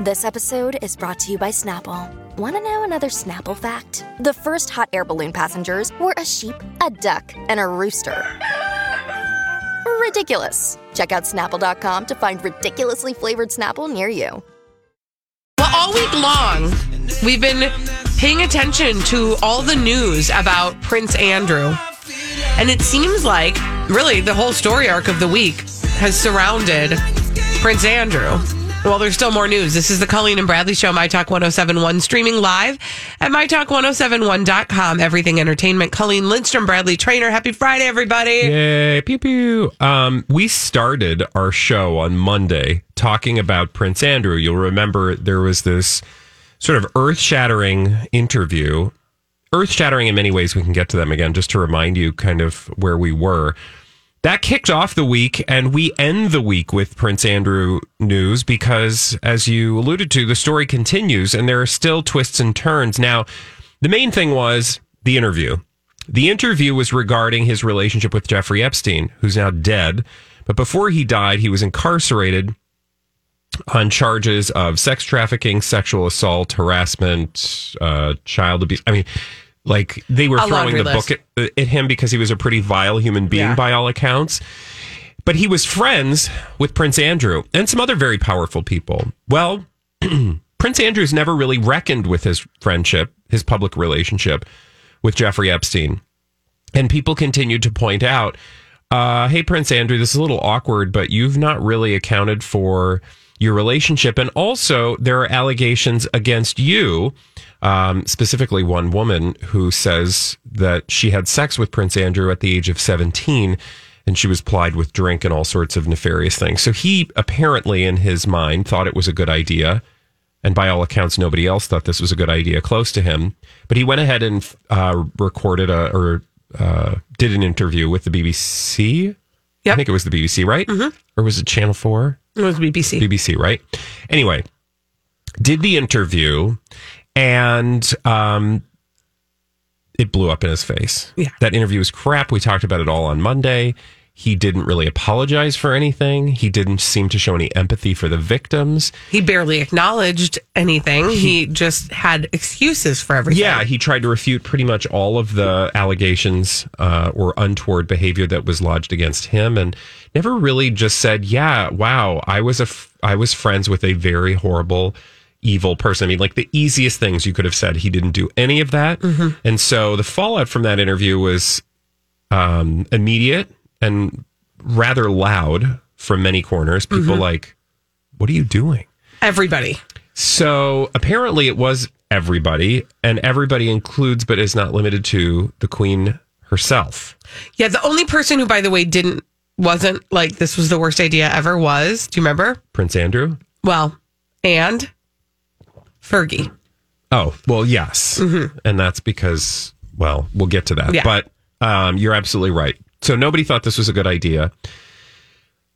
This episode is brought to you by Snapple. Want to know another Snapple fact? The first hot air balloon passengers were a sheep, a duck, and a rooster. Ridiculous. Check out snapple.com to find ridiculously flavored Snapple near you. Well, all week long, we've been paying attention to all the news about Prince Andrew. And it seems like really the whole story arc of the week has surrounded Prince Andrew. Well, there's still more news. This is the Colleen and Bradley Show, My Talk 1071, streaming live at MyTalk1071.com. Everything Entertainment. Colleen Lindstrom, Bradley Traynor. Happy Friday, everybody. Yay, pew pew. Um, we started our show on Monday talking about Prince Andrew. You'll remember there was this sort of earth shattering interview. Earth shattering in many ways. We can get to them again just to remind you kind of where we were. That kicked off the week, and we end the week with Prince Andrew news because, as you alluded to, the story continues and there are still twists and turns. Now, the main thing was the interview. The interview was regarding his relationship with Jeffrey Epstein, who's now dead. But before he died, he was incarcerated on charges of sex trafficking, sexual assault, harassment, uh, child abuse. I mean, like they were A throwing the list. book at, at him because he was a pretty vile human being Yeah. by all accounts. But he was friends with Prince Andrew and some other very powerful people. Well, Prince Andrew's never really reckoned with his friendship, his public relationship with Jeffrey Epstein. And people continued to point out, uh, hey, Prince Andrew, this is a little awkward, but you've not really accounted for your relationship. And also, there are allegations against you, um, specifically one woman who says that she had sex with Prince Andrew at the age of 17 and she was plied with drink and all sorts of nefarious things. So he apparently, in his mind, thought it was a good idea. And by all accounts, nobody else thought this was a good idea close to him. But he went ahead and uh, recorded a, or uh, did an interview with the BBC. I think it was the BBC, right? Or was it Channel 4? It was BBC. BBC, right? Anyway, did the interview and um, it blew up in his face. Yeah. That interview was crap. We talked about it all on Monday. He didn't really apologize for anything. He didn't seem to show any empathy for the victims. He barely acknowledged anything. He just had excuses for everything. Yeah, he tried to refute pretty much all of the allegations uh, or untoward behavior that was lodged against him, and never really just said, "Yeah, wow, I was a f- I was friends with a very horrible, evil person." I mean, like the easiest things you could have said. He didn't do any of that, and so the fallout from that interview was um, immediate and rather loud from many corners. People like, "What are you doing?" Everybody. So apparently it was everybody, and everybody includes, but is not limited to, the Queen herself. Yeah, the only person who, by the way, didn't, wasn't like this was the worst idea ever was, do you remember? Prince Andrew. Well, and Fergie. Oh, well, yes. And that's because, well, we'll get to that. Yeah. But um, you're absolutely right. So nobody thought this was a good idea.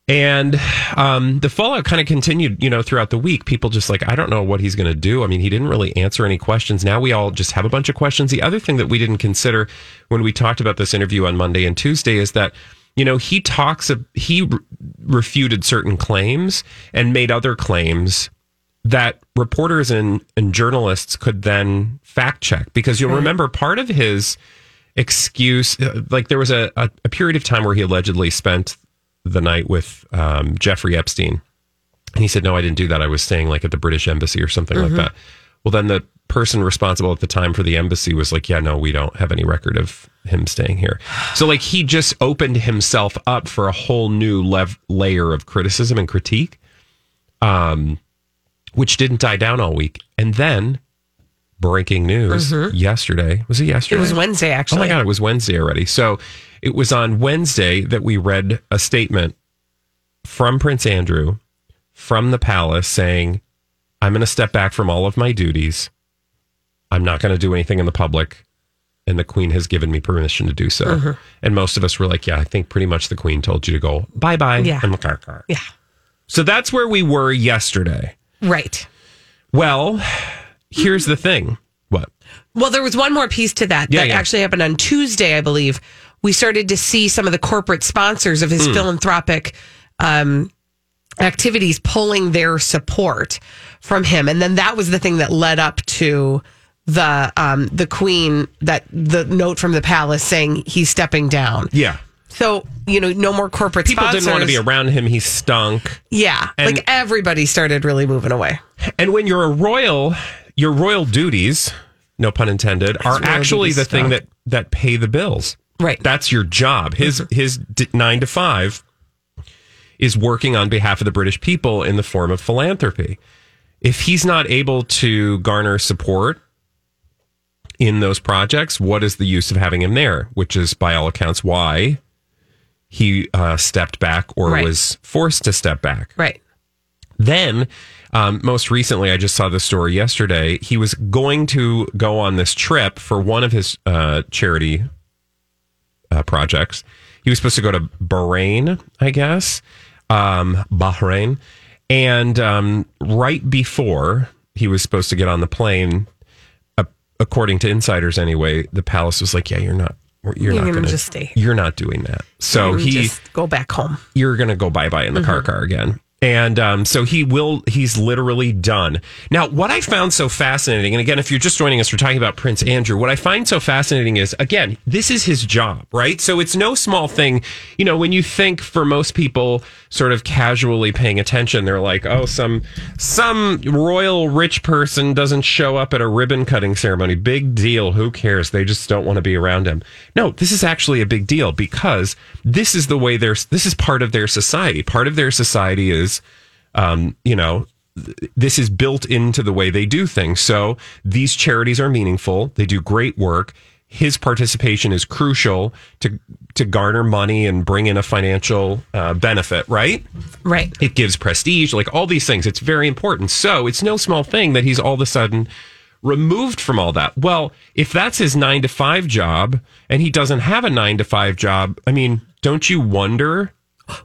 And um, the fallout kind of continued, you know, throughout the week. People just like, I don't know what he's going to do. I mean, he didn't really answer any questions. Now we all just have a bunch of questions. The other thing that we didn't consider when we talked about this interview on Monday and Tuesday is that, you know, he talks, he re- refuted certain claims and made other claims that reporters and, and journalists could then fact check. Because you'll remember part of his excuse uh, like there was a, a, a period of time where he allegedly spent the night with um, jeffrey epstein. And he said no i didn't do that. I was staying like at the british embassy or something like that. Well then the person responsible at the time for the embassy was like yeah no we don't have any record of him staying here. So like he just opened himself up for a whole new lev- layer of criticism and critique. Um which didn't die down all week. And then breaking news yesterday. Was it yesterday? It was Wednesday, actually. Oh my God, it was Wednesday already. So it was on Wednesday that we read a statement from Prince Andrew from the palace saying, I'm going to step back from all of my duties I'm not going to do anything in the public. And the queen has given me permission to do so. Mm-hmm. And most of us were like, yeah, I think pretty much the queen told you to go bye bye. Yeah. And car car. Yeah. So that's where we were yesterday. Right. Well, here's the thing. What? Well, there was one more piece to that Yeah, that yeah. actually happened on Tuesday, I believe. We started to see some of the corporate sponsors of his philanthropic um, activities pulling their support from him, and then that was the thing that led up to the um, the Queen that the note from the palace saying he's stepping down. Yeah. So you know, no more corporate People sponsors. didn't want to be around him. He stunk. Yeah, And- like everybody started really moving away. And when you're a royal, your royal duties, no pun intended, are royal actually duties the thing that that pay the bills. Right. That's your job. His mm-hmm. his d- 9 to 5 is working on behalf of the British people in the form of philanthropy. If he's not able to garner support in those projects, what is the use of having him there? Which is, by all accounts, why he uh, stepped back or Right. was forced to step back. Right. Then, um, most recently, I just saw the story yesterday. He was going to go on this trip for one of his uh, charity uh, projects. He was supposed to go to Bahrain, I guess, um, Bahrain, and um, right before he was supposed to get on the plane, according to insiders anyway, the palace was like, "Yeah, you're not." You're, You're not gonna just stay. You're not doing that. So he just go back home. you're going to go bye bye in the car Mm-hmm. car again. And um, so he will, he's literally done. Now, what I found so fascinating, and again, if you're just joining us, we're talking about Prince Andrew. What I find so fascinating is, again, this is his job, right? So it's no small thing. You know, when you think for most people, sort of casually paying attention, they're like, oh, some, some royal rich person doesn't show up at a ribbon cutting ceremony. Big deal. Who cares? They just don't want to be around him. No, this is actually a big deal because this is the way their this is part of their society. Part of their society is, um, you know, th- this is built into the way they do things. So these charities are meaningful. They do great work. His participation is crucial to to garner money and bring in a financial uh, benefit, right? Right. it gives prestige, like all these things. It's very important. So it's no small thing that he's all of a sudden removed from all that. Well, if that's his nine to five job and he doesn't have a nine to five job, I mean, don't you wonder?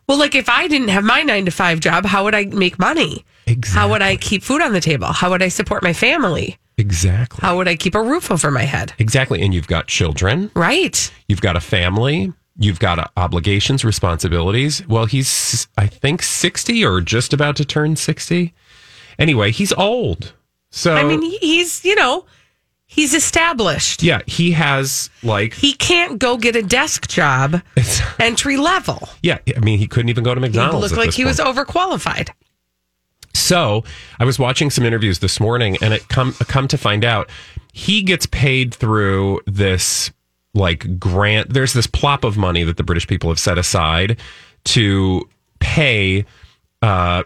Well, like if I didn't have my nine to five job, how would I make money? How would I keep food on the table? How would I support my family? Exactly. How would I keep a roof over my head? Exactly. And you've got children, Right. you've got a family, you've got uh, obligations, responsibilities. Well, he's, I think, 60 or just about to turn 60. Anyway, he's old. So, I mean, he's, you know, he's established. yeah, he has like He can't go get a desk job entry level. yeah, I mean, he couldn't even go to He McDonald's. looked at like he was overqualified. So I was watching some interviews this morning, and it come come to find out he gets paid through this like grant. There's this plop of money that the British people have set aside to pay uh,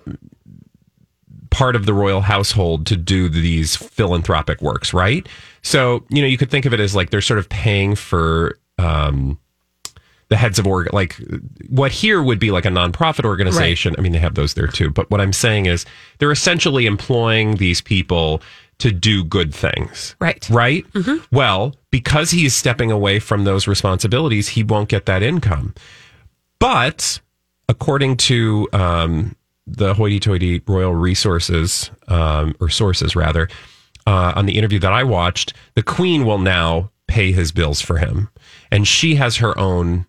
part of the royal household to do these philanthropic works, right? So you know you could think of it as like they're sort of paying for. Um, the heads of org like what here would be like a nonprofit organization. I mean, they have those there too. But what I'm saying is they're essentially employing these people to do good things. Right. Right? Well, because he's stepping away from those responsibilities, he won't get that income. But according to um, the hoity toity royal resources, um, or sources rather, uh, on the interview that I watched, the queen will now pay his bills for him. And she has her own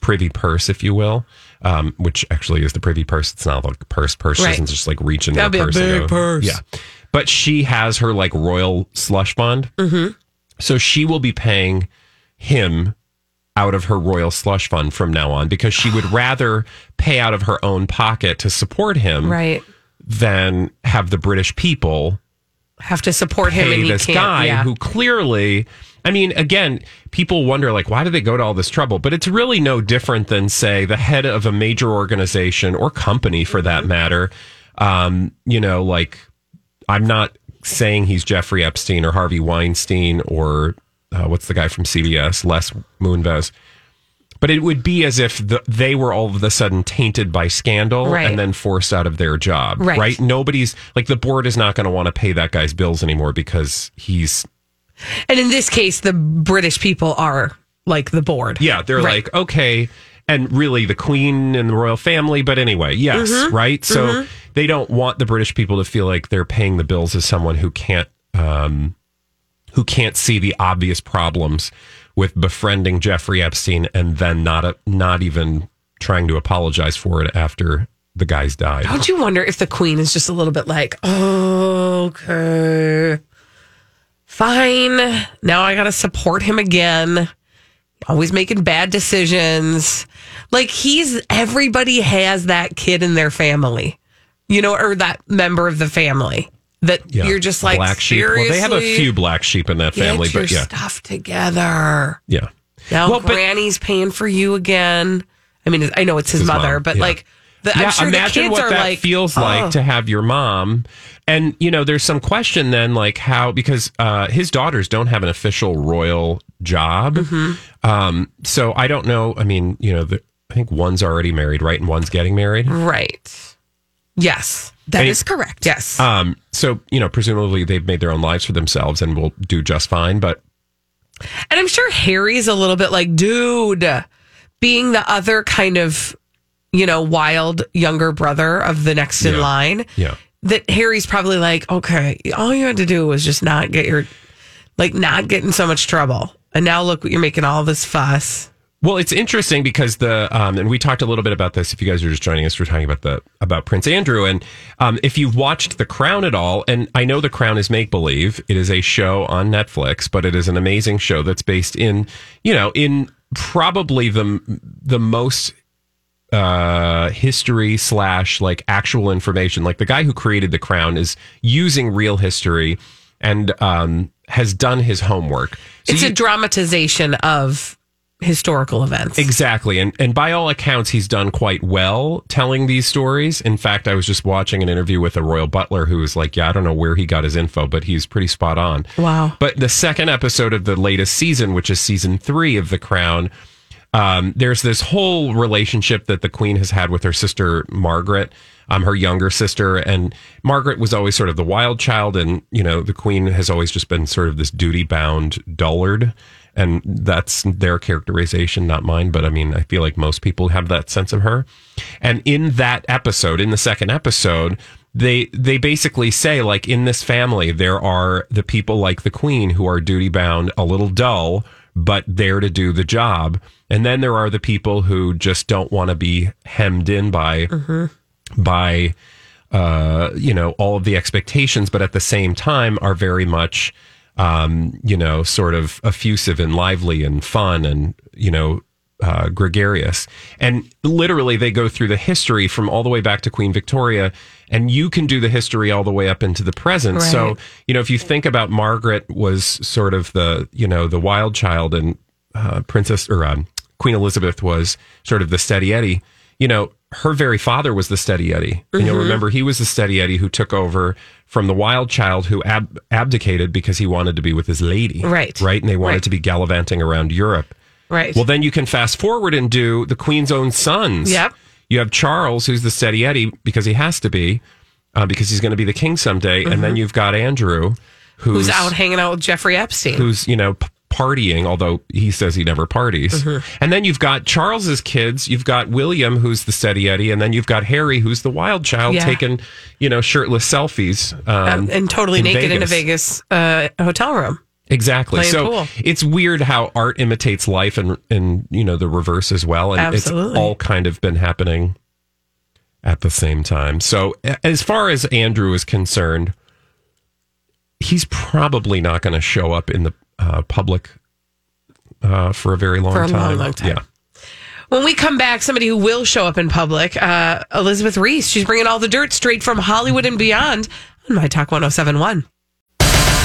privy purse, if you will, um, which actually is the privy purse. It's not like a purse. Purse Right. doesn't just like reach into That'd the be a purse. and big go- purse. Yeah. But she has her like royal slush fund. Mm-hmm. So she will be paying him out of her royal slush fund from now on because she would rather pay out of her own pocket to support him Right. than have the British people Have to support him and he this guy yeah. who clearly I mean, again, people wonder like why do they go to all this trouble? But it's really no different than say the head of a major organization or company for that matter. Um, you know, like I'm not saying he's Jeffrey Epstein or Harvey Weinstein or uh, what's the guy from CBS, Les Moonves. But it would be as if the, they were all of a sudden tainted by scandal Right. and then forced out of their job. Right. right? Nobody's like the board is not going to want to pay that guy's bills anymore because he's And in this case, the British people are like the board. Yeah, they're Right. like, okay, and really the queen and the royal family, but anyway, yes, Mm-hmm. right? So they don't want the British people to feel like they're paying the bills as someone who can't um who can't see the obvious problems with befriending Jeffrey Epstein and then not a, not even trying to apologize for it after the guys died. Don't you wonder if the queen is just a little bit like, okay, fine. Now I got to support him again. Always making bad decisions. Like he's, everybody has that kid in their family, you know, or that member of the family that Yeah. you're just like, black sheep. Well, they have a few black sheep in that family, but yeah, stuff together. yeah. Now Well, Granny's paying for you again. I mean, I know it's his, His mother, mom, but yeah. like, the, yeah, I'm sure imagine what are that like, feels oh. like to have your mom. And you know, there's some question then, like how because uh, his daughters don't have an official royal job. Mm-hmm. Um, so I don't know. I mean, you know, the, I think one's already married, right, and one's getting married. Right. Yes, that And is it- correct. Yes. Um, so you know, presumably they've made their own lives for themselves and will do just fine. But and I'm sure Harry's a little bit like, dude, being the other kind of, you know, wild younger brother of the next in Yeah. line. yeah, That Harry's probably like, okay, all you had to do was just not get your, like, not get in so much trouble. And now look what you're making all this fuss. Well, it's interesting because the um, and we talked a little bit about this. If you guys are just joining us, we're talking about the about Prince Andrew, and um, if you've watched The Crown at all, and I know The Crown is make believe. It is a show on Netflix, but it is an amazing show that's based in you know in probably the the most uh history slash like actual information like the guy who created the crown is using real history and um has done his homework So It's you- a dramatization of historical events. Exactly. And and by all accounts he's done quite well telling these stories. In fact, I was just watching an interview with a royal butler who was like, "Yeah, I don't know where he got his info, but he's pretty spot on." Wow. But the second episode of the latest season, which is season 3 of The Crown, um, there's this whole relationship that the queen has had with her sister Margaret, um, her younger sister, and Margaret was always sort of the wild child, and you know the queen has always just been sort of this duty bound dullard, and that's their characterization, not mine. But I mean, I feel like most people have that sense of her. And in that episode, in the second episode, they they basically say like in this family there are the people like the queen who are duty bound, a little dull but there to do the job. And then there are the people who just don't want to be hemmed in by by uh, you know all of the expectations, but at the same time are very much um, you know sort of effusive and lively and fun and you know uh, gregarious. And literally, they go through the history from all the way back to Queen Victoria, and you can do the history all the way up into the present. So you know, if you think about Margaret was sort of the you know the wild child, and uh, Princess or um, Queen Elizabeth was sort of the steady Eddie. You know, her very father was the steady Eddie, and you'll remember he was the steady Eddie who took over from the wild child who ab- abdicated because he wanted to be with his lady, Right. Right, and they wanted Right. to be gallivanting around Europe. Right. Well, then you can fast forward and do the Queen's own sons. Yep. You have Charles, who's the steady Eddie because he has to be, uh, because he's going to be the king someday, and then you've got Andrew, who's, Mm-hmm. who's out hanging out with Jeffrey Epstein. who's you know p- partying, although he says he never parties. Mm-hmm. And then you've got Charles's kids. You've got William, who's the steady Eddie, and then you've got Harry, who's the wild child, Yeah. taking you know shirtless selfies um, um, and totally in naked in a Vegas. Vegas uh, hotel room. Exactly. So pool. it's weird how art imitates life and and you know the reverse as well. And Absolutely. it's all kind of been happening at the same time. So as far as Andrew is concerned, he's probably not going to show up in the uh, public uh, for a very long For a long, time. long time. Yeah. When we come back, somebody who will show up in public, uh, Elizabeth Ries. She's bringing all the dirt straight from Hollywood and beyond on My Talk 1071.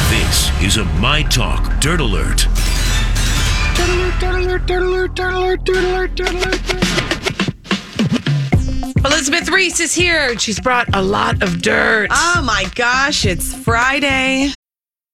This is a My Talk Dirt Alert. Elizabeth Ries is here. She's brought a lot of dirt. Oh my gosh, it's Friday.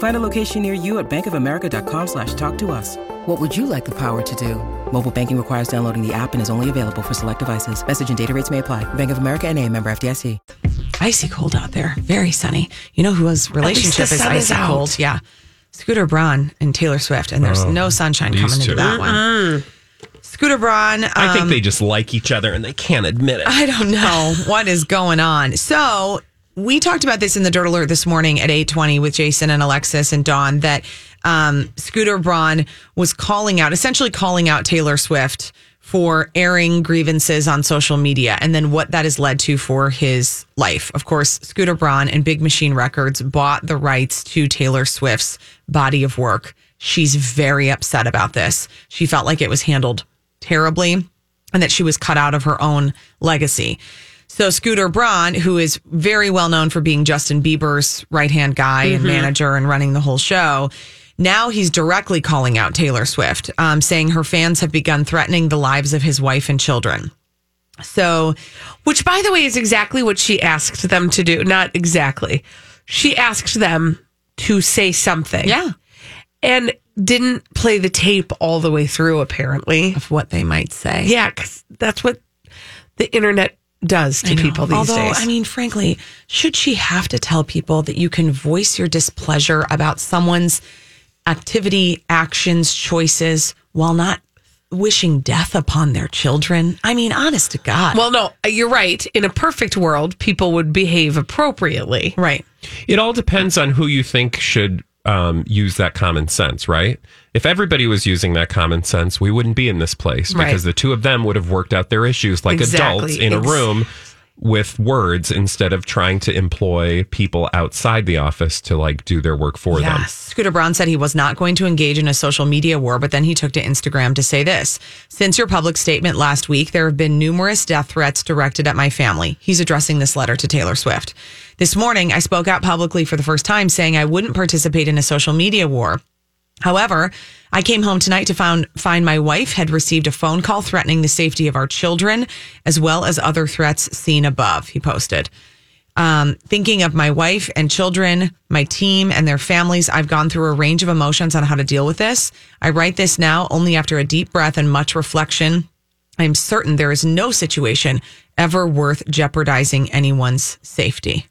Find a location near you at bankofamerica.com slash talk to us. What would you like the power to do? Mobile banking requires downloading the app and is only available for select devices. Message and data rates may apply. Bank of America and a member FDIC. Icy cold out there. Very sunny. You know who whose relationship is sun is icy cold? Yeah. Scooter Braun and Taylor Swift. And there's no sunshine these coming two. into that one. Scooter Braun. I think um, they just like each other and they can't admit it. I don't know what is going on. So we talked about this in the Dirt Alert this morning at 820 with Jason and Alexis and Dawn that um, Scooter Braun was calling out, essentially calling out Taylor Swift for airing grievances on social media and then what that has led to for his life. Of course, Scooter Braun and Big Machine Records bought the rights to Taylor Swift's body of work. She's very upset about this. She felt like it was handled terribly and that she was cut out of her own legacy. So Scooter Braun, who is very well known for being Justin Bieber's right hand guy and manager and running the whole show, now he's directly calling out Taylor Swift, um, saying her fans have begun threatening the lives of his wife and children. So, Which, by the way, is exactly what she asked them to do. Not exactly. She asked them to say something. yeah, And didn't play the tape all the way through, apparently. of what they might say. Yeah, because that's what the internet does to people these days. Although, days. I mean, frankly, should she have to tell people that you can voice your displeasure about someone's activity, actions, choices while not wishing death upon their children? I mean, honest to God. well, no, uh, you're right. In a perfect world, people would behave appropriately. right. It all depends on who you think should um, use that common sense, right? If everybody was using that common sense, we wouldn't be in this place Right. because the two of them would have worked out their issues like Exactly. adults in a room with words instead of trying to employ people outside the office to like do their work for them. Yes. Scooter Braun said he was not going to engage in a social media war, but then he took to Instagram to say this. Since your public statement last week, there have been numerous death threats directed at my family. He's addressing this letter to Taylor Swift. This morning, I spoke out publicly for the first time saying I wouldn't participate in a social media war. However, I came home tonight to found, find my wife had received a phone call threatening the safety of our children, as well as other threats seen above, he posted. Um, thinking of my wife and children, my team and their families, I've gone through a range of emotions on how to deal with this. I write this now only after a deep breath and much reflection. I'm certain there is no situation ever worth jeopardizing anyone's safety.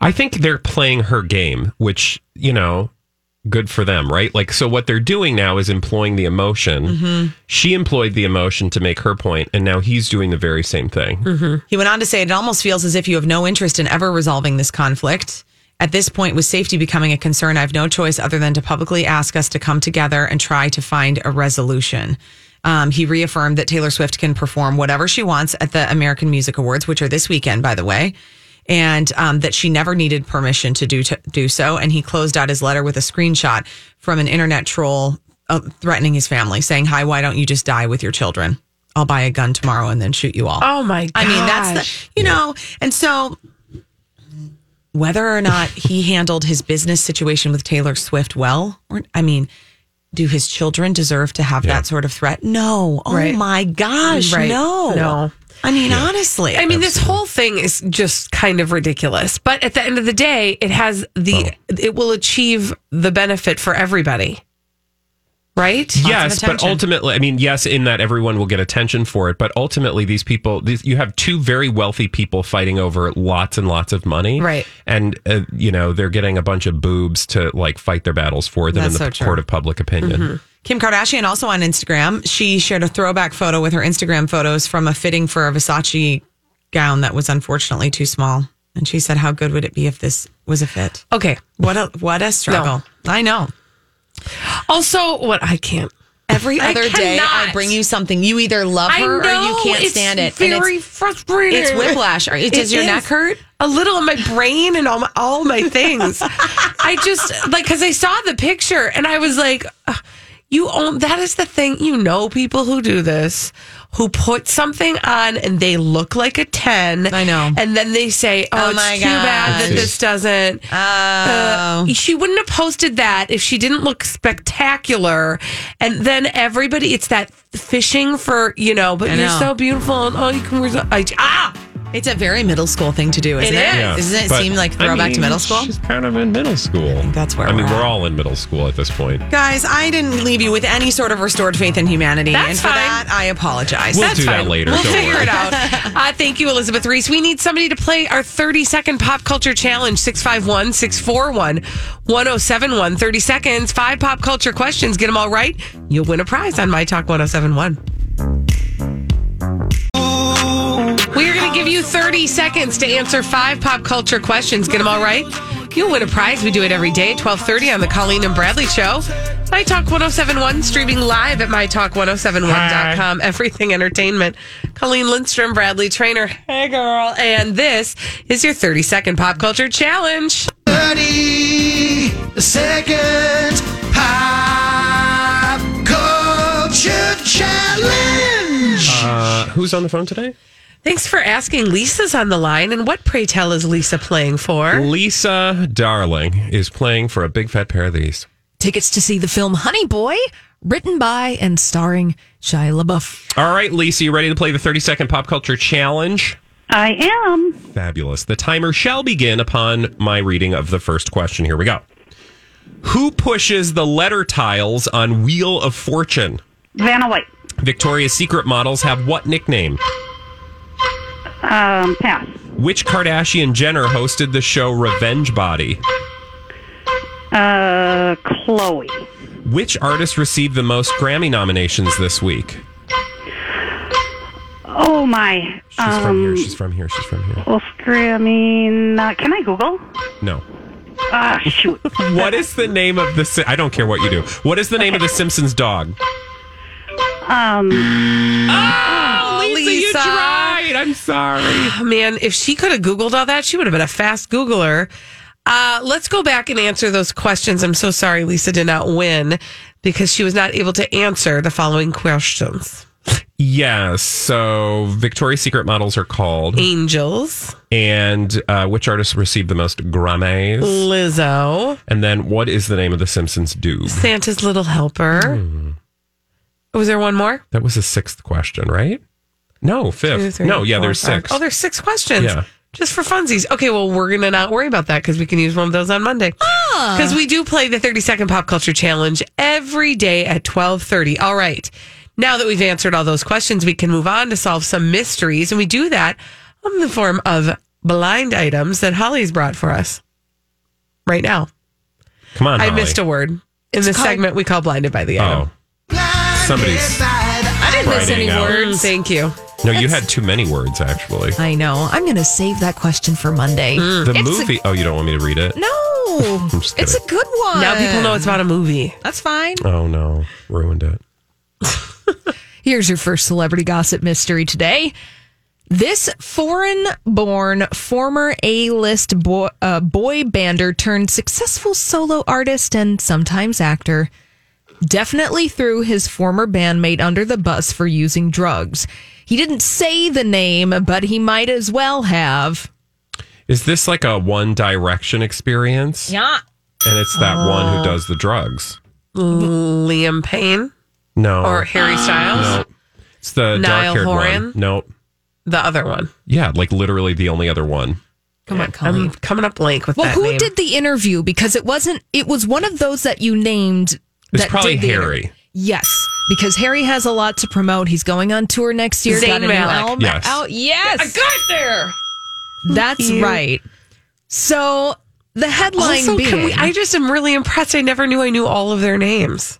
I think they're playing her game, which, you know, good for them, right? Like, so what they're doing now is employing the emotion. Mm-hmm. She employed the emotion to make her point, and now he's doing the very same thing. He went on to say, It almost feels as if you have no interest in ever resolving this conflict. At this point, with safety becoming a concern, I have no choice other than to publicly ask us to come together and try to find a resolution. Um, he reaffirmed that Taylor Swift can perform whatever she wants at the American Music Awards, which are this weekend, by the way, and um, that she never needed permission to do to do so. And he closed out his letter with a screenshot from an internet troll uh, threatening his family, saying, "Hi, why don't you just die with your children? I'll buy a gun tomorrow and then shoot you all." oh my god! I mean, that's the, you know, and so whether or not he handled his business situation with Taylor Swift well, or I mean, do his children deserve to have that sort of threat? No. Oh Right. my gosh, Right. no. No. I mean, honestly. I mean, this whole thing is just kind of ridiculous. But at the end of the day, it has the it will achieve the benefit for everybody. Right? yes, but ultimately, I mean, yes, in that everyone will get attention for it, but ultimately, these people, these, you have two very wealthy people fighting over lots and lots of money, Right. And uh, you know they're getting a bunch of boobs to like fight their battles for them That's in so the true. court of public opinion. Kim Kardashian also on Instagram, she shared a throwback photo with her Instagram photos from a fitting for a Versace gown that was unfortunately too small. And she said, How good would it be if this was a fit? Okay. What a what a struggle. I know. Also, what I can't. Every I other day I bring you something. You either love I her or you can't stand it. And Very it's, frustrating. it's whiplash. Does It your is. neck hurt? A little on my brain and all my, all my things. I just like because I saw the picture and I was like, "Ugh, "You own that is the thing. You know, people who do this, who put something on and they look like a ten. I know. and then they say, "Oh, Oh it's my too bad that this doesn't." Oh. Uh, she wouldn't have posted that if she didn't look spectacular. And then everybody, it's that fishing for, you know, but I you're so beautiful and oh, you can wear so, I, ah, It's a very middle school thing to do, isn't It it? is. Yeah. Doesn't it But, seem like I throwback to middle school? She's kind of in middle school. that's where I mean, we're we're all in middle school at this point. Guys, I didn't leave you with any sort of restored faith in humanity. That's and for fine. that, I apologize. We'll that's do that later, We'll don't figure worry. it out. Uh, thank you, Elizabeth Ries. We need somebody to play our 30 second pop culture challenge 651 641 1071. 30 seconds, five pop culture questions. Get them all right. You'll win a prize on My Talk 1071. We are going to give you 30 seconds to answer five pop culture questions. Get them all right. You'll win a prize. We do it every day at 1230 on the Colleen and Bradley Show. My Talk 1071, streaming live at MyTalk1071.com. Everything Entertainment. Colleen Lindstrom, Bradley Traynor. Hey, girl. And this is your 30 second pop culture challenge. 30 second pop culture challenge. Uh, who's on the phone today? Thanks for asking. Lisa's on the line. And what, pray tell, is Lisa playing for? Lisa Darling is playing for a big fat pair of these. Tickets to see the film Honey Boy, written by and starring Shia LaBeouf. All right, Lisa, you ready to play the 30 second pop culture challenge? I am. Fabulous. The timer shall begin upon my reading of the first question. Here we go. Who pushes the letter tiles on Wheel of Fortune? Vanna White. Victoria's Secret models have what nickname? Um, pass. Which Kardashian Jenner hosted the show Revenge Body? Uh, Khloé. Which artist received the most Grammy nominations this week? Oh my. She's from here. Um, She's from here. She's from here. Oscar, I mean, uh, can I Google? No. Ah, shoot. What is the name of the? Si- I don't care what you do. What is the name of the Simpsons dog? Um, Oh, Lisa, you tried. I'm sorry. Man, if she could have Googled all that, she would have been a fast Googler. Uh, let's go back and answer those questions. I'm so sorry Lisa did not win because she was not able to answer the following questions. Yes. So Victoria's Secret models are called, Angels, and uh, which artist received the most Grammys? Lizzo, And then what is the name of the Simpsons dude? Santa's Little Helper. Was there one more? That was the sixth question, right? No, fifth. Two, three, no, yeah, four, there's five. six. Oh, there's six questions. Yeah. Just for funsies. Okay, well, we're going to not worry about that because we can use one of those on Monday. Because we do play the 30 second pop culture challenge every day at 1230. All right. Now that we've answered all those questions, we can move on to solve some mysteries. And we do that in the form of blind items that Holly's brought for us right now. Come on, I Holly. missed a word. In the called- segment, we call blinded by the item. Oh, somebody's. I didn't any Writing words. Thank you. No, you had too many words actually. I know. I'm going to save that question for Monday. The It's a- movie. oh, you don't want me to read it? no, I'm just it's a kidding. good one. Now people know it's about a movie. That's fine. Oh no, ruined it. Here's your first celebrity gossip mystery today. This foreign born former A list boy, uh, boy bander turned successful solo artist and sometimes actor definitely threw his former bandmate under the bus for using drugs. He didn't say the name, but he might as well have. Is this like a One Direction experience? Yeah. And it's that one who uh. does the drugs. Liam Payne No. or Harry Styles. no. It's the Niall dark-haired one. No. The other one. Yeah, like literally the only other one. Come on, Colleen. I'm coming up blank with that. Well, who name. did the interview? Because it wasn't. It was one of those that you named. It's that probably did the Harry. interview. Yes, because Harry has a lot to promote. He's going on tour next year. Zayn got a new Malik. album Yes. out. Yes, I got there. that's you. right. So the headline Also, being, can we, I just am really impressed. I never knew I knew all of their names.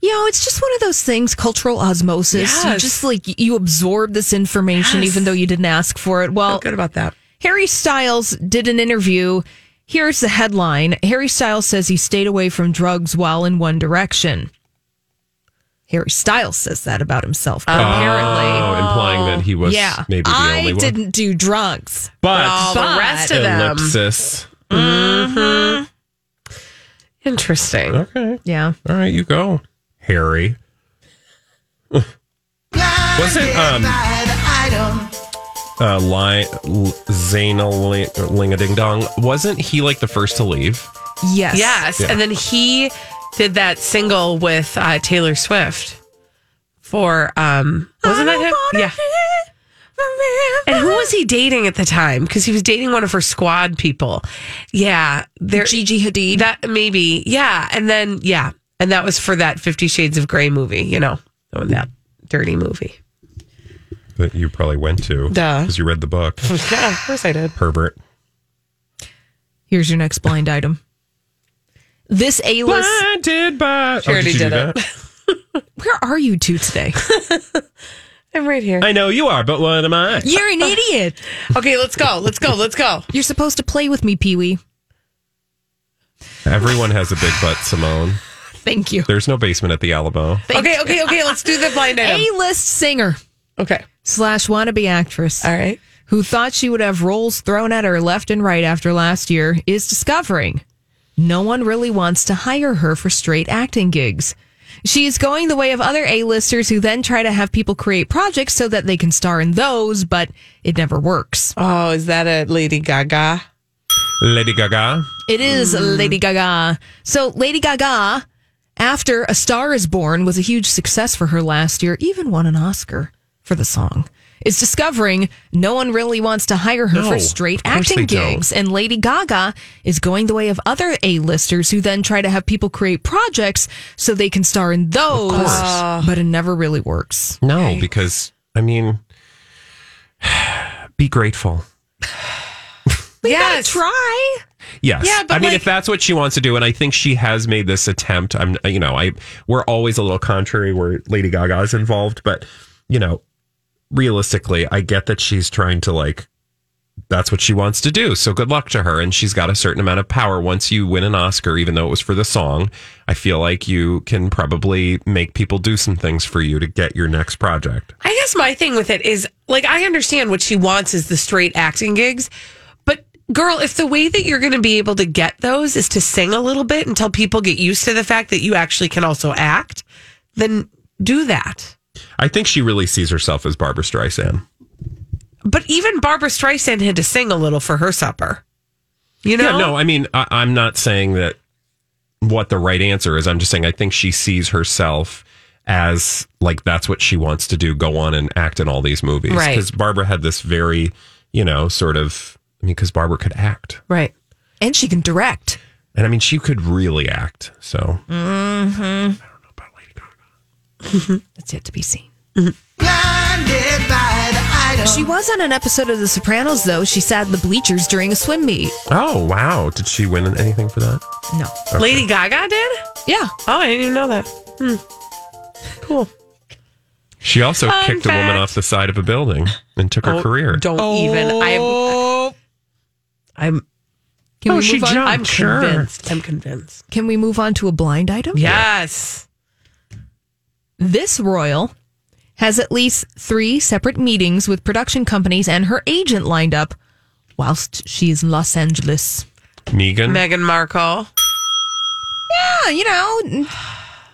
You know, it's just one of those things, cultural osmosis. You just like you absorb this information Yes. even though you didn't ask for it. Well, Feel good about that. Harry Styles did an interview. Here's the headline Harry Styles says he stayed away from drugs while in One Direction. Harry Styles says that about himself. but apparently. Oh, implying that he was yeah. maybe the I only one. didn't do drugs. But All the rest of them. ellipsis. Interesting. Okay. Yeah. All right, you go, Harry. Was it um uh lie Zayn a ding dong? Wasn't he like the first to leave? Yes. Yes. Yeah. And then he did that single with uh, Taylor Swift for um wasn't that him? Yeah. And who was he dating at the time? Because he was dating one of her squad people. Yeah. There Gigi Hadid. that maybe. Yeah. And then yeah. And that was for that Fifty Shades of Grey movie, you know. That dirty movie. That you probably went to Duh. because you read the book. Yeah, of course I did. Herbert. Here's your next blind item. This A list. Blinded by. She oh, already you did do it. Where are you two today? I'm right here. I know you are, but what am I? You're an idiot. Okay, let's go. Let's go. Let's go. You're supposed to play with me, Pee Wee. Everyone has a big butt, Simone. Thank you. There's no basement at the Alamo. Okay, okay, okay. Let's do the blind item. A list singer Okay. slash wannabe actress All right. who thought she would have roles thrown at her left and right after last year is discovering no one really wants to hire her for straight acting gigs. She's going the way of other A-listers who then try to have people create projects so that they can star in those, but it never works. Oh, is that a Lady Gaga? Lady Gaga. It is Lady Gaga. So Lady Gaga, after A Star is Born was a huge success for her last year, even won an Oscar for the song. Is discovering no one really wants to hire her No, for straight acting they don't. gigs. And Lady Gaga is going the way of other A-listers who then try to have people create projects so they can star in those. But it never really works. No, because I mean, be grateful. we yes. Try. Yes. Yeah, but I mean, like- if that's what she wants to do, and I think she has made this attempt, I'm, you know, I we're always a little contrary where Lady Gaga is involved, but you know, realistically, I get that she's trying to like. That's what she wants to do. So good luck to her. And she's got a certain amount of power. Once you win an Oscar, even though it was for the song, I feel like you can probably make people do some things for you to get your next project. I guess my thing with it is like I understand what she wants is the straight acting gigs, but girl, if the way that you're going to be able to get those is to sing a little bit until people get used to the fact that you actually can also act, then do that. I think she really sees herself as Barbra Streisand. But even Barbra Streisand had to sing a little for her supper. You know? Yeah, no, I mean, I, I'm not saying that what the right answer is. I'm just saying I think she sees herself as like that's what she wants to do go on and act in all these movies. Right. Because Barbra had this very, you know, sort of, I mean, because Barbra could act. Right. And she can direct. And I mean, she could really act. So mm-hmm. That's yet to be seen. She was on an episode of The Sopranos, though. She sat in the bleachers during a swim meet. Oh, wow. Did she win anything for that? No. Lady Gaga did? Yeah. Oh, I didn't even know that. Hmm. Cool. She also Fun kicked a woman off the side of a building and took her Oh, career. Don't even. I'm. I'm. Can Oh, we she on? jumped. I'm Sure. convinced. I'm convinced. Can we move on to a blind item? Yes. This royal has at least three separate meetings with production companies and her agent lined up whilst she is in Los Angeles. Megan? Meghan Markle. Yeah, you know,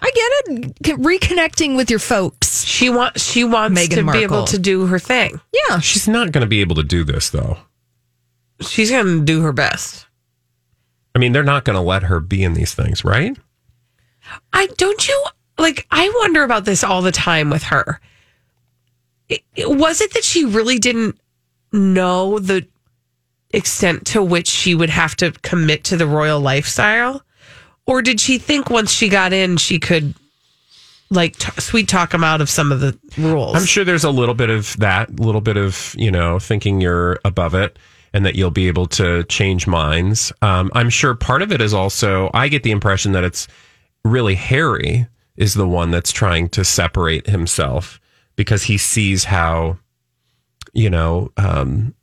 I get it. Reconnecting with your folks. She wants. She wants Meghan to be able to do her thing. Yeah. She's not going to be able to do this, though. She's going to do her best. I mean, they're not going to let her be in these things, right? I don't you like. I wonder about this all the time with her. It, it- was it that she really didn't know the extent to which she would have to commit to the royal lifestyle, or did she think once she got in she could like t- sweet talk him out of some of the rules? I'm sure there's a little bit of that, a little bit of, you know, thinking you're above it and that you'll be able to change minds. Um, I'm sure part of it is also, I get the impression that it's really Harry is the one that's trying to separate himself because he sees how, you know, um,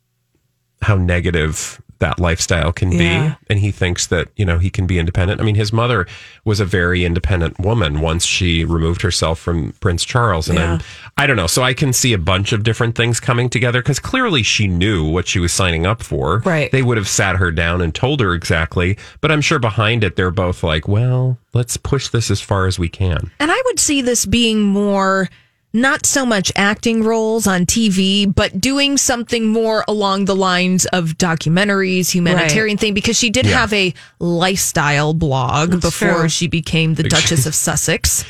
how negative that lifestyle can Yeah. be. And he thinks that, you know, he can be independent. I mean, his mother was a very independent woman once she removed herself from Prince Charles. And Yeah. I'm, I don't know. So I can see a bunch of different things coming together because clearly she knew what she was signing up for. Right. They would have sat her down and told her exactly. But I'm sure behind it, they're both like, well, let's push this as far as we can. And I would see this being more not so much acting roles on TV, but doing something more along the lines of documentaries, humanitarian thing, because she did Yeah. have a lifestyle blog before true. she became the Duchess of Sussex.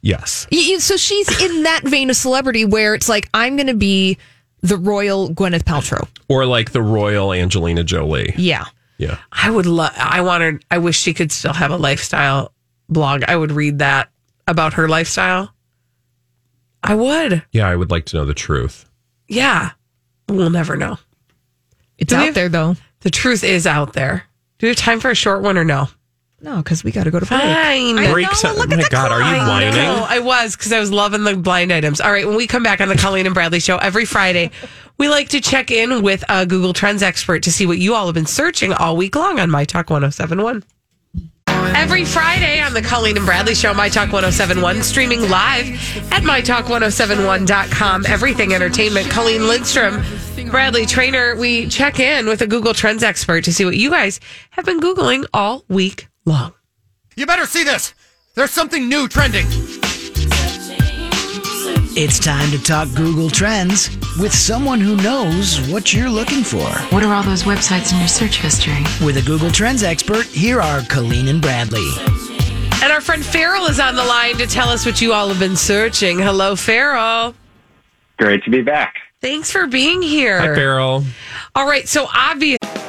Yes. Y- y- So she's in that vein of celebrity where it's like, I'm going to be the royal Gwyneth Paltrow. Or like the royal Angelina Jolie. Yeah. Yeah. I would love. I wanted. I wish she could still have a lifestyle blog. I would read that about her lifestyle. I would. Yeah. I would like to know the truth. Yeah. We'll never know. It's Do we out have- there though. The truth is out there. Do we have time for a short one or no? No, because we got to go to break. Fine. I Break know, some- look oh at my the God, are you clock. whining? No, I was because I was loving the blind items. All right, when we come back on the Colleen and Bradley show every Friday, we like to check in with a Google Trends expert to see what you all have been searching all week long on My Talk 1071. Every Friday on the Colleen and Bradley Show, My Talk 1071, streaming live at MyTalk1071.com. Everything Entertainment. Colleen Lindstrom, Bradley Traynor. We check in with a Google Trends expert to see what you guys have been Googling all week long. You better see this. There's something new trending. It's time to talk Google Trends with someone who knows what you're looking for. What are all those websites in your search history? With a Google Trends expert, here are Colleen and Bradley. And our friend Farrell is on the line to tell us what you all have been searching. Hello, Farrell. Great to be back. Thanks for being here. Hi, Farrell. All right, so obvious.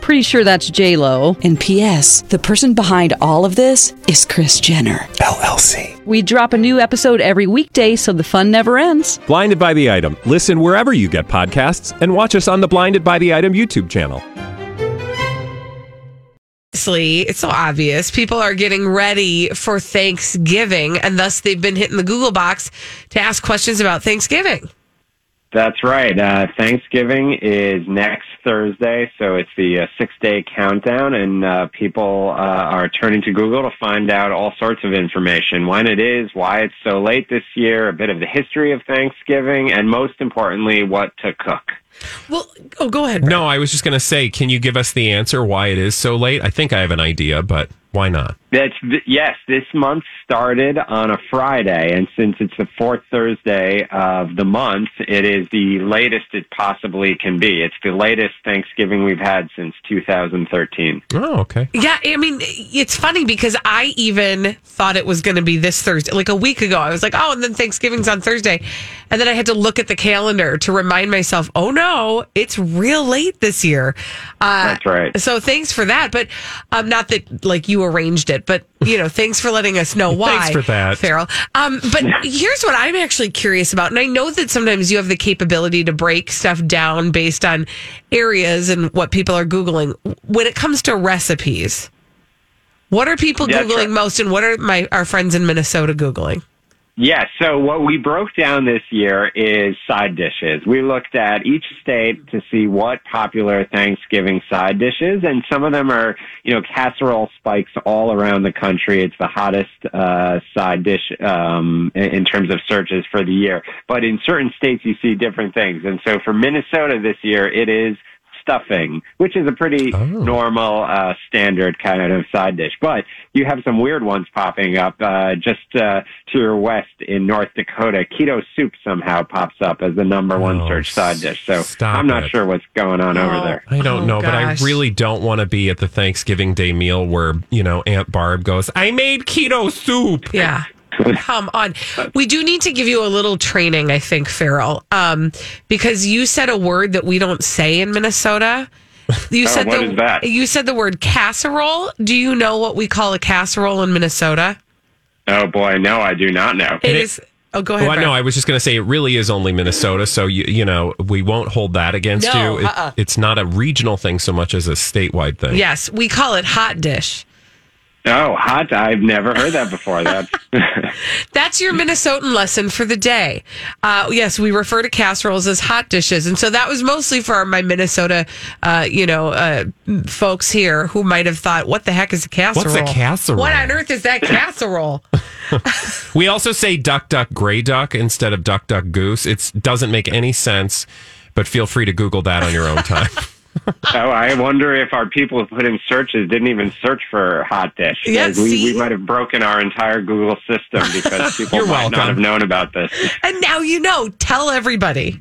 Pretty sure that's J Lo. And P.S. The person behind all of this is Kris Jenner LLC. We drop a new episode every weekday, so the fun never ends. Blinded by the item. Listen wherever you get podcasts, and watch us on the Blinded by the Item YouTube channel. Obviously, it's so obvious. People are getting ready for Thanksgiving, and thus they've been hitting the Google box to ask questions about Thanksgiving. That's right. Uh, Thanksgiving is next Thursday, so it's the uh, six day countdown, and uh, people uh, are turning to Google to find out all sorts of information when it is, why it's so late this year, a bit of the history of Thanksgiving, and most importantly, what to cook. Well, oh, go ahead. No, I was just going to say, can you give us the answer why it is so late? I think I have an idea, but why not? That's th- yes. This month started on a Friday, and since it's the fourth Thursday of the month, it is the latest it possibly can be. It's the latest Thanksgiving we've had since 2013. Oh, okay. Yeah, I mean, it's funny because I even thought it was going to be this Thursday. Like a week ago, I was like, oh, and then Thanksgiving's on Thursday. And then I had to look at the calendar to remind myself, oh no, it's real late this year. Uh, That's right. So thanks for that. But um, not that like you arranged it, but you know, thanks for letting us know why. Thanks for that. Farrell. Um, but here's what I'm actually curious about, and I know that sometimes you have the capability to break stuff down based on areas and what people are googling. When it comes to recipes, what are people That's googling most, and what are my our friends in Minnesota googling? Yeah, so what we broke down this year is side dishes. We looked at each state to see what popular Thanksgiving side dishes, and some of them are, you know, casserole spikes all around the country. It's the hottest uh, side dish um, in terms of searches for the year. But in certain states, you see different things. And so for Minnesota this year, it is stuffing, which is a pretty normal, uh, standard kind of side dish. But you have some weird ones popping up. Uh, just uh, to your west in North Dakota, keto soup somehow pops up as the number one Oh, search side dish. So stop I'm not it. sure what's going on over there. I don't Oh, know, but I really don't want to be at the Thanksgiving Day meal where, you know, Aunt Barb goes, I made keto soup. Yeah. Come on. We do need to give you a little training, I think, Farrell, um, because you said a word that we don't say in Minnesota. You Oh, said what the is that? you said the word casserole. Do you know what we call a casserole in Minnesota? Oh boy, no, I do not know. It is. Oh, go ahead. Well, Brett. no, I was just going to say it really is only Minnesota, so you you know we won't hold that against No, you. It- uh-uh. it's not a regional thing so much as a statewide thing. Yes, we call it hot dish. Oh, hot! I've never heard that before. That's That's your Minnesotan lesson for the day. Uh, yes, we refer to casseroles as hot dishes, and so that was mostly for my Minnesota, uh, you know, uh, folks here who might have thought, "What the heck is a casserole? What's a casserole? What on earth is that casserole?" We also say duck, duck, gray duck instead of duck, duck, goose. It doesn't make any sense, but feel free to Google that on your own time. oh, I wonder if our people who put in searches didn't even search for hot dish. Yeah, we, see? we might have broken our entire Google system because people You're might not welcome. have known about this. and now you know. Tell everybody.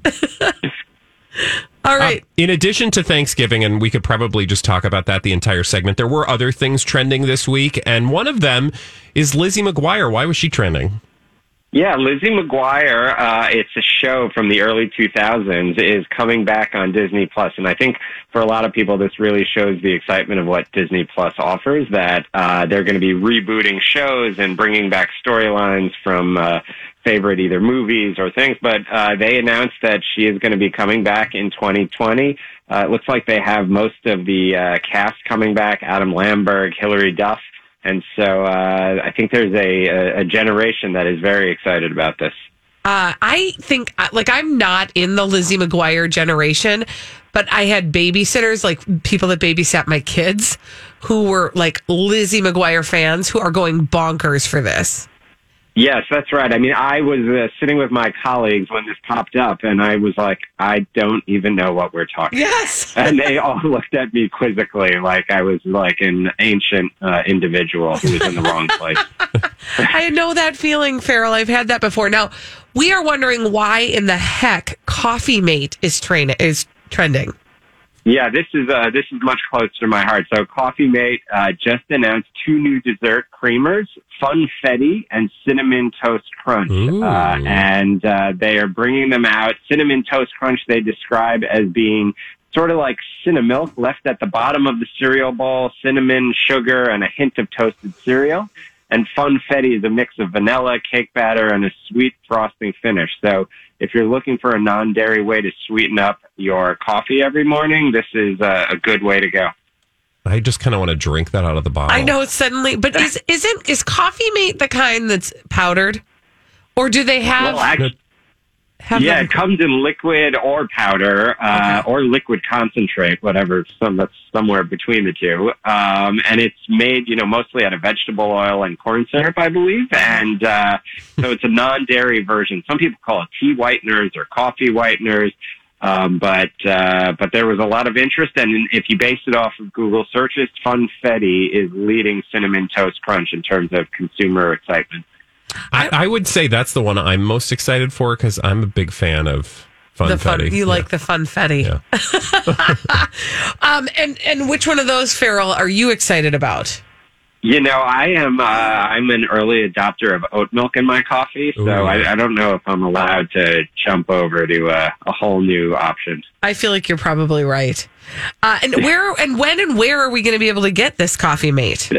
All right. Uh, in addition to Thanksgiving, and we could probably just talk about that the entire segment, there were other things trending this week, and one of them is Lizzie McGuire. Why was she trending? Yeah, Lizzie McGuire, uh, it's a show from the early 2000s, is coming back on Disney Plus, and I think for a lot of people, this really shows the excitement of what Disney Plus offers. That uh, they're going to be rebooting shows and bringing back storylines from uh, favorite either movies or things. But uh, they announced that she is going to be coming back in 2020. Uh, it looks like they have most of the uh, cast coming back: Adam Lamberg, Hilary Duff. And so uh, I think there's a, a, generation that is very excited about this. Uh, I think, uh, like, I'm not in the Lizzie McGuire generation, but I had babysitters, like people that babysat my kids, who were like Lizzie McGuire fans who are going bonkers for this. Yes, that's right. I mean, I was uh, sitting with my colleagues when this popped up, and I was like, I don't even know what we're talking. Yes. And they all looked at me quizzically, like I was like an ancient uh, individual who was in the wrong place. I know that feeling, Farrell. I've had that before. Now, we are wondering why in the heck Coffee Mate is train is trending. Yeah, this is uh, this is much closer to my heart. So, Coffee Mate uh, just announced two new dessert creamers, Funfetti and Cinnamon Toast Crunch, uh, and uh, they are bringing them out. Cinnamon Toast Crunch they describe as being sort of like cinnamilk left at the bottom of the cereal bowl, cinnamon, sugar, and a hint of toasted cereal. And Funfetti is a mix of vanilla, cake batter, and a sweet frosting finish. So if you're looking for a non-dairy way to sweeten up your coffee every morning, this is a, a good way to go. I just kind of want to drink that out of the bottle. I know suddenly, but is isn't is Coffee Mate the kind that's powdered, or do they have? Well, actually, have yeah, them- it comes in liquid or powder uh, or liquid concentrate, whatever. Some that's somewhere between the two, um, and it's made, you know, mostly out of vegetable oil and corn syrup, I believe. And uh, so it's a non-dairy version. Some people call it tea whiteners or coffee whiteners. Um, but uh, but there was a lot of interest, and if you base it off of Google searches, Funfetti is leading Cinnamon Toast Crunch in terms of consumer excitement. I, I would say that's the one I'm most excited for because I'm a big fan of the Funfetti. fun. You like the funfetti. um, and and which one of those, Farrell, are you excited about? You know, I am. Uh, I'm an early adopter of oat milk in my coffee, so I, I don't know if I'm allowed to jump over to a, a whole new option. I feel like you're probably right. Uh, and where and when and where are we going to be able to get this Coffee Mate?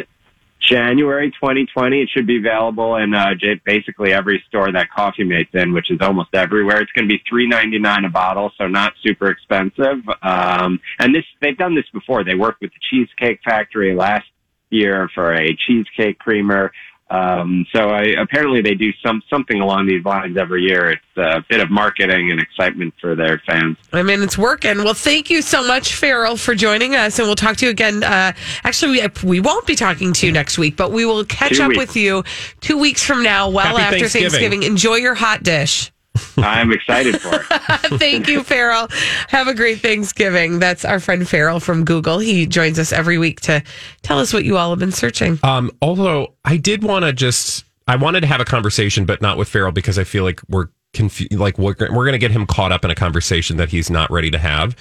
January 2020, it should be available in uh, basically every store that Coffee Mate's in, which is almost everywhere. It's going to be $3.99 a bottle, so not super expensive. Um, and this, they've done this before. They worked with the Cheesecake Factory last year for a cheesecake creamer. Um, so I, apparently they do some something along these lines every year. It's a bit of marketing and excitement for their fans. I mean, it's working. Well, thank you so much, Farrell, for joining us, and we'll talk to you again. Uh, actually, we, we won't be talking to you next week, but we will catch Two up weeks. with you two weeks from now, well Happy after Thanksgiving. Thanksgiving. Enjoy your hot dish. I'm excited for it. Thank you, Farrell. Have a great Thanksgiving. That's our friend Farrell from Google. He joins us every week to tell us what you all have been searching. Um, although I did want to just, I wanted to have a conversation, but not with Farrell because I feel like we're confused. Like we're, we're going to get him caught up in a conversation that he's not ready to have.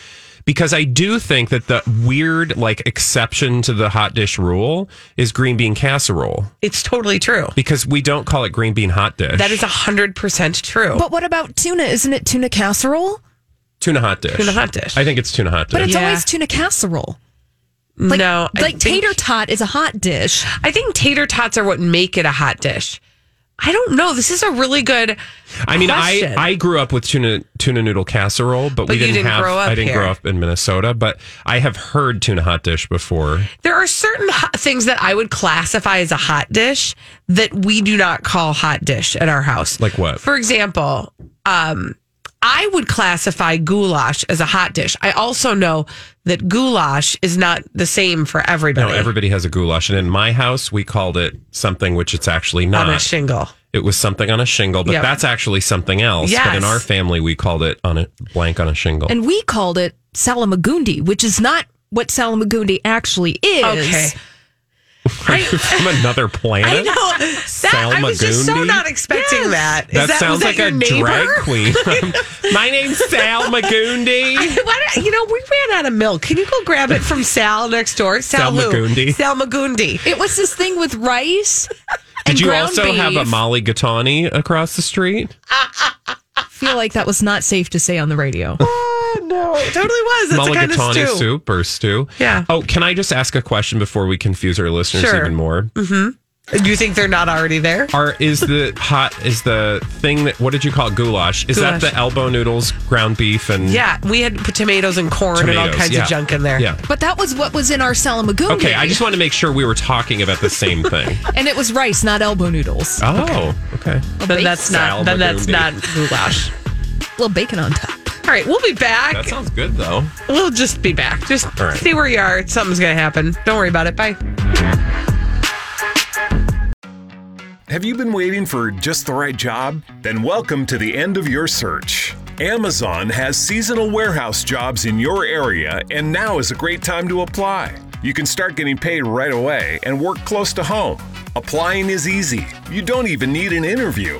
Because I do think that the weird, like, exception to the hot dish rule is green bean casserole. It's totally true. Because we don't call it green bean hot dish. That is 100% true. But what about tuna? Isn't it tuna casserole? tuna hot dish. Tuna hot dish. I think it's tuna hot dish. But it's Yeah. always tuna casserole. Like, no. I like think- tater tot is a hot dish. I think tater tots are what make it a hot dish. I don't know. This is a really good. I mean, I, question. I grew up with tuna tuna noodle casserole, but, But we didn't, didn't have. grow up I didn't grow up in Minnesota, but I have heard tuna hot dish before. There are certain things that I would classify as a hot dish that we do not call hot dish at our house. Like what? For example, um, I would classify goulash as a hot dish. I also know that goulash is not the same for everybody. No, everybody has a goulash, and in my house, we called it something which it's actually not. on a shingle. It was something on a shingle, but Yep. that's actually something else. But in our family, we called it on a blank on a shingle. And we called it salamagundi, which is not what salamagundi actually is. Okay. From another planet. I know that. I was just so not expecting that. Is That, sounds was like your a neighbor? drag queen. My name's Sal Magundi. Why don't- you know, we ran out of milk. Can you go grab it from Sal next door? Sal, who? Salmagundi. Sal Magundi. It was this thing with rice. and Did you ground also have a. Molly Gattani across the street? I feel like that was not safe to say on the radio. no, it totally was. That's the kind of Mulligatawny stew. soup or stew. Yeah. Oh, can I just ask a question before we confuse our listeners Sure. even more? Mm-hmm. Do you think they're not already there? Are is the hot is the thing that what did you call it goulash? Is that Goulash. the elbow noodles, ground beef, and Yeah, we had tomatoes and corn and all Tomatoes, kinds yeah. of junk in there. Yeah. But that was what was in our salamagundi. Okay, I just want to make sure we were talking about the same thing. And it was rice, not elbow noodles. Oh, okay. Then that's not. Then that's not goulash. A little bacon on top. All right, we'll be back. That sounds good though. We'll just be back. Just All right. see where you are. Something's gonna happen. Don't worry about it. Bye. Have you been waiting for just the right job? Then welcome to the end of your search. Amazon has seasonal warehouse jobs in your area, and now is a great time to apply. You can start getting paid right away and work close to home. Applying is easy. You don't even need an interview.